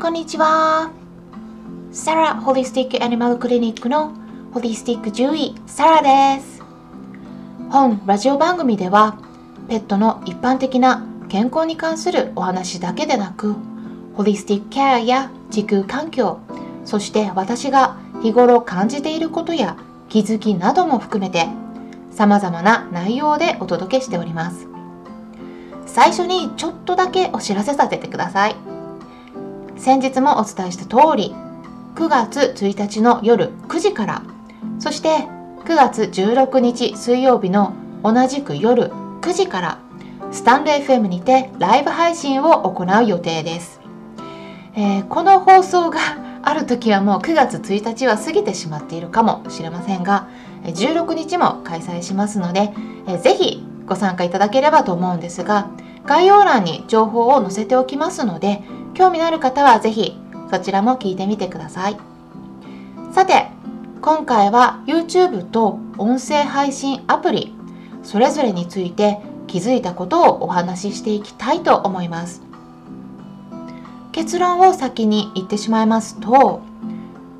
こんにちは。サラホリスティックアニマルクリニックのホリスティック獣医サラです。本ラジオ番組ではペットの一般的な健康に関するお話だけでなくホリスティックケアや時空環境そして私が日頃感じていることや気づきなども含めて様々な内容でお届けしております最初にちょっとだけお知らせさせてください先日もお伝えした通り9月1日の夜9時からそして9月16日水曜日の同じく夜9時からスタンド FM にてライブ配信を行う予定です、えー、この放送が ある時はもう9月1日は過ぎてしまっているかもしれませんが16日も開催しますので、えー、ぜひご参加いただければと思うんですが概要欄に情報を載せておきますので興味のある方はぜひそちらも聞いてみてください。さて今回は YouTube と音声配信アプリそれぞれについて気づいたことをお話ししていきたいと思います。結論を先に言ってしまいますと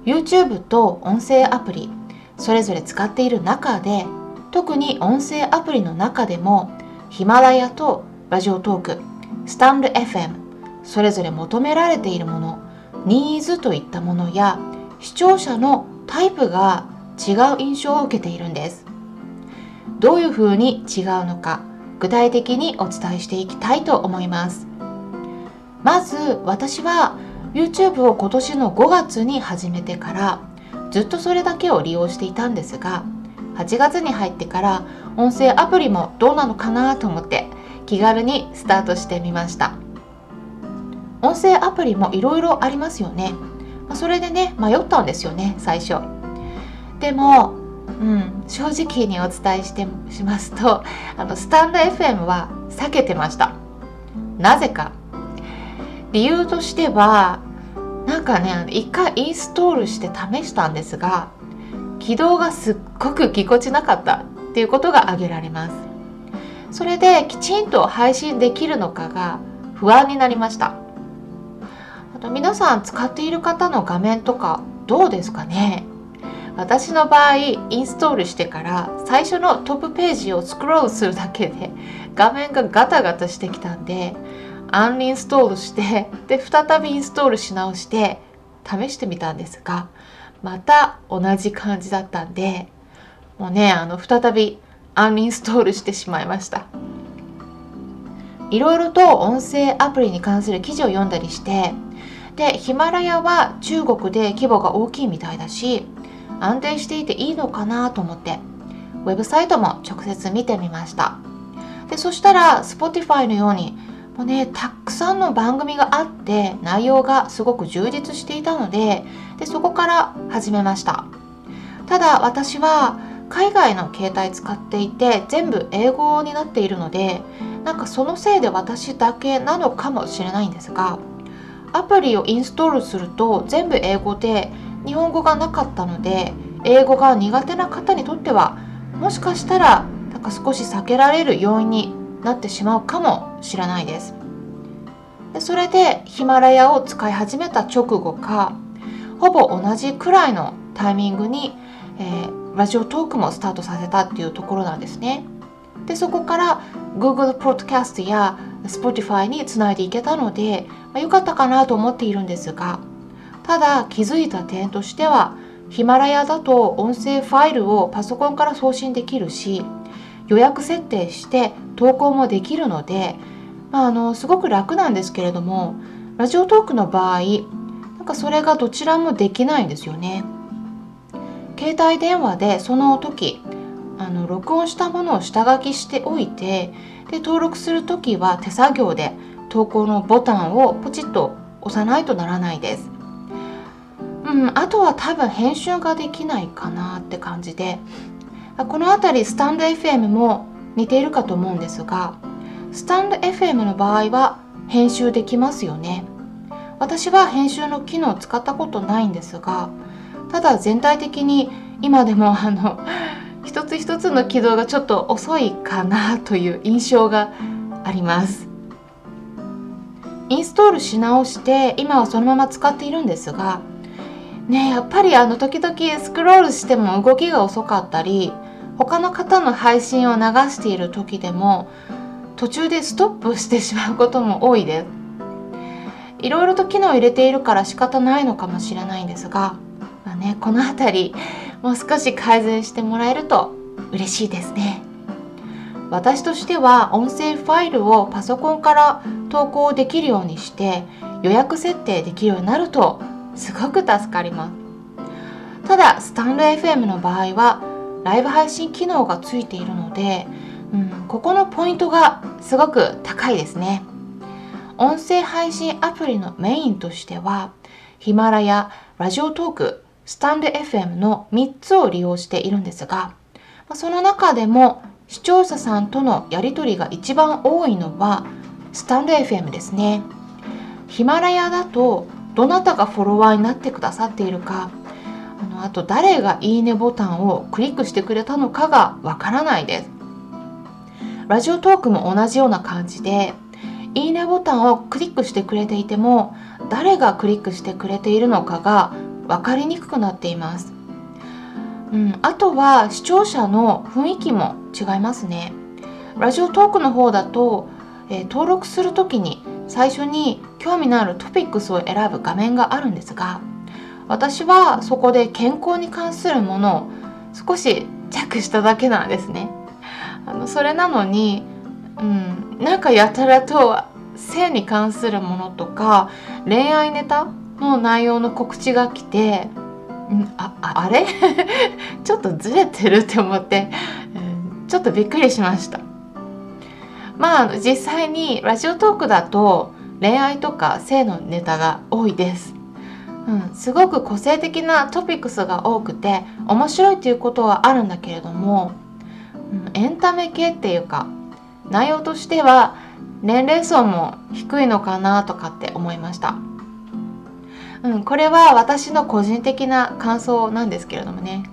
YouTube と音声アプリそれぞれ使っている中で特に音声アプリの中でもヒマラヤとラジオトークスタンド FM それぞれ求められているものニーズといったものや視聴者のタイプが違う印象を受けているんです。どういうふうに違うのか具体的にお伝えしていきたいと思います。まず私は YouTube を今年の5月に始めてからずっとそれだけを利用していたんですが8月に入ってから音声アプリもどうなのかなと思って気軽にスタートしてみました。音声アプリもいろいろありますよね。まあそれでね迷ったんですよね最初。でも、うん、正直にお伝えしてしますとあのスタンド FM は避けてました。なぜか理由としてはなんかね一回インストールして試したんですが起動がすっごくぎこちなかったっていうことが挙げられますそれできちんと配信できるのかが不安になりました皆さん使っている方の画面とかどうですかね？私の場合インストールしてから最初のトップページをスクロールするだけで画面がガタガタしてきたんでアンインストールしてで再びインストールし直して試してみたんですがまた同じ感じだったんでもうねあの再びアンインストールしてしまいました。いろいろと音声アプリに関する記事を読んだりしてでヒマラヤは中国で規模が大きいみたいだし安定していていいのかなと思ってウェブサイトも直接見てみました。でそしたら Spotify のようにもうねたくさんの番組があって内容がすごく充実していたのででそこから始めました。ただ私は海外の携帯使っていて全部英語になっているのでなんかそのせいで私だけなのかもしれないんですがアプリをインストールすると全部英語で日本語がなかったので英語が苦手な方にとってはもしかしたらなんか少し避けられる要因になってしまうかもしれないです。でそれでヒマラヤを使い始めた直後かほぼ同じくらいのタイミングに、えー、ラジオトークもスタートさせたっていうところなんですね。でそこから Google Podcast や Spotify につないでいけたのでまあ、良かったかなと思っているんですがただ気づいた点としてはヒマラヤだと音声ファイルをパソコンから送信できるし予約設定して投稿もできるので、まあ、あのすごく楽なんですけれどもラジオトークの場合なんかそれがどちらもできないんですよね。携帯電話でその時あの録音したものを下書きしておいてで登録する時は手作業で投稿のボタンをポチッと押さないとならないです。うん、あとは多分編集ができないかなって感じでこの辺りスタンド FM も似ているかと思うんですがスタンド FM の場合は編集できますよね私は編集の機能を使ったことないんですがただ全体的に今でもあの一つ一つの起動がちょっと遅いかなという印象があります。インストールし直して今はそのまま使っているんですがねやっぱりあの時々スクロールしても動きが遅かったり他の方の配信を流している時でも途中でストップしてしまうことも多いですいろいろと機能を入れているから仕方ないのかもしれないんですが、まあね、この辺りもう少し改善してもらえると嬉しいですね。私としては音声ファイルをパソコンから投稿できるようにして予約設定できるようになるとすごく助かります。ただスタンド FM の場合はライブ配信機能がついているので、うん、ここのポイントがすごく高いですね。音声配信アプリのメインとしてはヒマラヤ、ラジオトーク、スタンド FM の3つを利用しているんですがその中でも視聴者さんとのやり取りが一番多いのはスタンド FM ですね。ヒマラヤだとどなたがフォロワーになってくださっているかあのあと誰がいいねボタンをクリックしてくれたのかがわからないです。ラジオトークも同じような感じでいいねボタンをクリックしてくれていても誰がクリックしてくれているのかが分かりにくくなっています、うん、あとは視聴者の雰囲気も違いますねラジオトークの方だと、えー、登録する時に最初に興味のあるトピックスを選ぶ画面があるんですが私はそこで健康に関するものを少しチェックしただけなんですね。あのそれなのに、うん、なんかやたらと性に関するものとか恋愛ネタの内容の告知が来て、うん、ああれ？ちょっとずれてるって思って、うん、ちょっとびっくりしました。まあ実際にラジオトークだと恋愛とか性のネタが多いです。うん、すごく個性的なトピックスが多くて面白いっていうことはあるんだけれども、うん、エンタメ系っていうか内容としては年齢層も低いのかなとかって思いました、うん、これは私の個人的な感想なんですけれどもね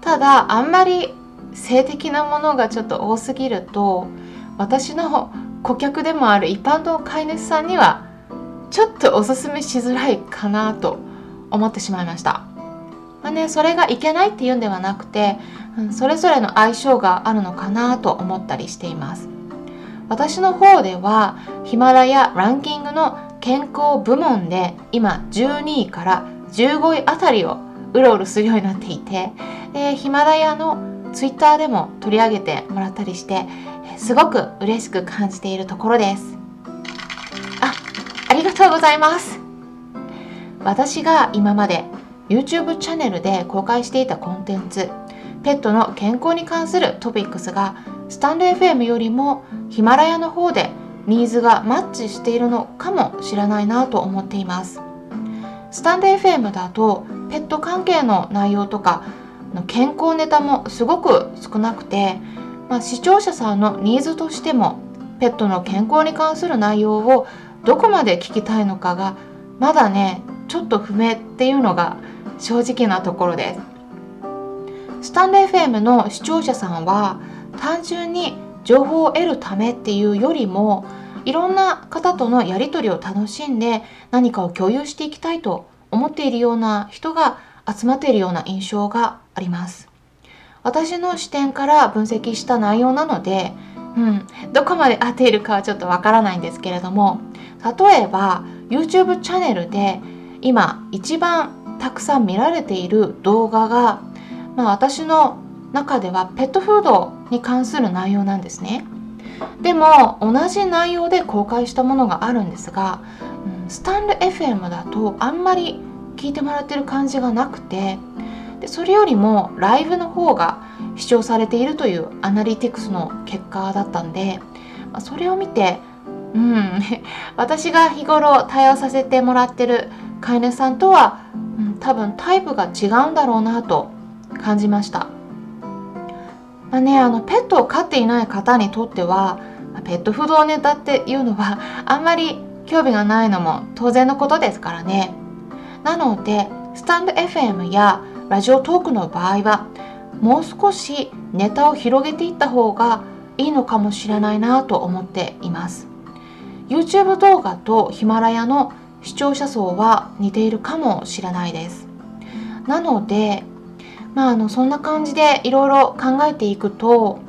ただあんまり性的なものがちょっと多すぎると私の顧客でもある一般の飼い主さんにはちょっとおすすめしづらいかなと思ってしまいました。まあね、それがいけないっていうんではなくて、うん、それぞれの相性があるのかなと思ったりしています。私の方ではヒマラヤランキングの健康部門で今12位から15位あたりをうろうろするようになっていてでヒマラヤのツイッターでも取り上げてもらったりしてすごく嬉しく感じているところです。ありがとうございます私が今まで YouTube チャンネルで公開していたコンテンツペットの健康に関するトピックスがスタンド FM よりもヒマラヤの方でニーズがマッチしているのかもしれないなと思っています。スタンド FM だとペット関係の内容とか健康ネタもすごく少なくて、まあ、視聴者さんのニーズとしてもペットの健康に関する内容をどこまで聞きたいのかがまだねちょっと不明っていうのが正直なところです。スタンド FM の視聴者さんは単純に情報を得るためっていうよりもいろんな方とのやり取りを楽しんで何かを共有していきたいと思っているような人が集まっているような印象があります。私の視点から分析した内容なので、うん、どこまで合っているかはちょっとわからないんですけれども例えば YouTube チャンネルで今一番たくさん見られている動画が、まあ、私の中ではペットフードに関する内容なんですねでも同じ内容で公開したものがあるんですが、うん、スタンド FM だとあんまり聞いてもらってる感じがなくてでそれよりもライブの方が視聴されているというアナリティクスの結果だったんで、ま、それを見てうん、私が日頃対応させてもらってる飼い主さんとは、うん、多分タイプが違うんだろうなと感じました。まあね、あのペットを飼っていない方にとってはペット不動ネタっていうのは あんまり興味がないのも当然のことですからね。なのでスタンド FM やラジオトークの場合はもう少しネタを広げていった方がいいのかもしれないなと思っています。YouTube 動画とヒマラヤの視聴者層は似ているかもしれないですなのでまああのそんな感じでいろいろ考えていくと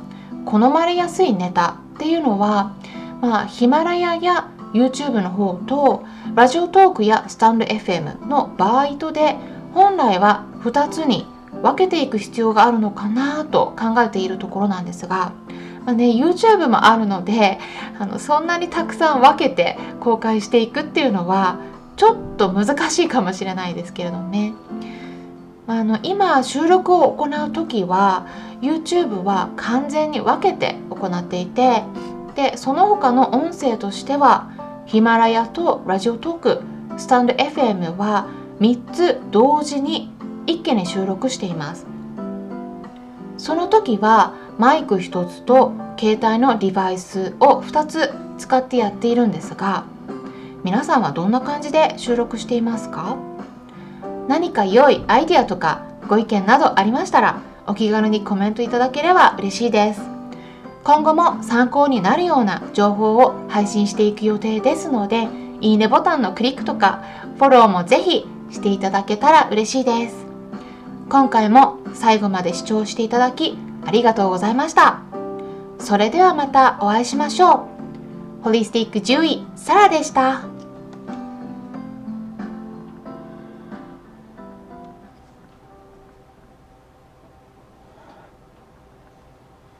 好まれやすいネタっていうのはまあヒマラヤや YouTube の方とラジオトークやスタンド FM の場合とで本来は2つに分けていく必要があるのかなと考えているところなんですが、まあね、YouTube もあるのであのそんなにたくさん分けて公開していくっていうのはちょっと難しいかもしれないですけれどもね。あの今収録を行う時は YouTube は完全に分けて行っていてでその他の音声としてはヒマラヤとラジオトークスタンド FM は3つ同時に一気に収録しています。その時はマイク1つと携帯のデバイスを2つ使ってやっているんですが皆さんはどんな感じで収録していますか？何か良いアイデアとかご意見などありましたらお気軽にコメントいただければ嬉しいです。今後も参考になるような情報を配信していく予定ですのでいいねボタンのクリックとかフォローもぜひしていただけたら嬉しいです。今回も最後まで視聴していただきありがとうございました。それではまたお会いしましょう。ホリスティック獣医サラでした。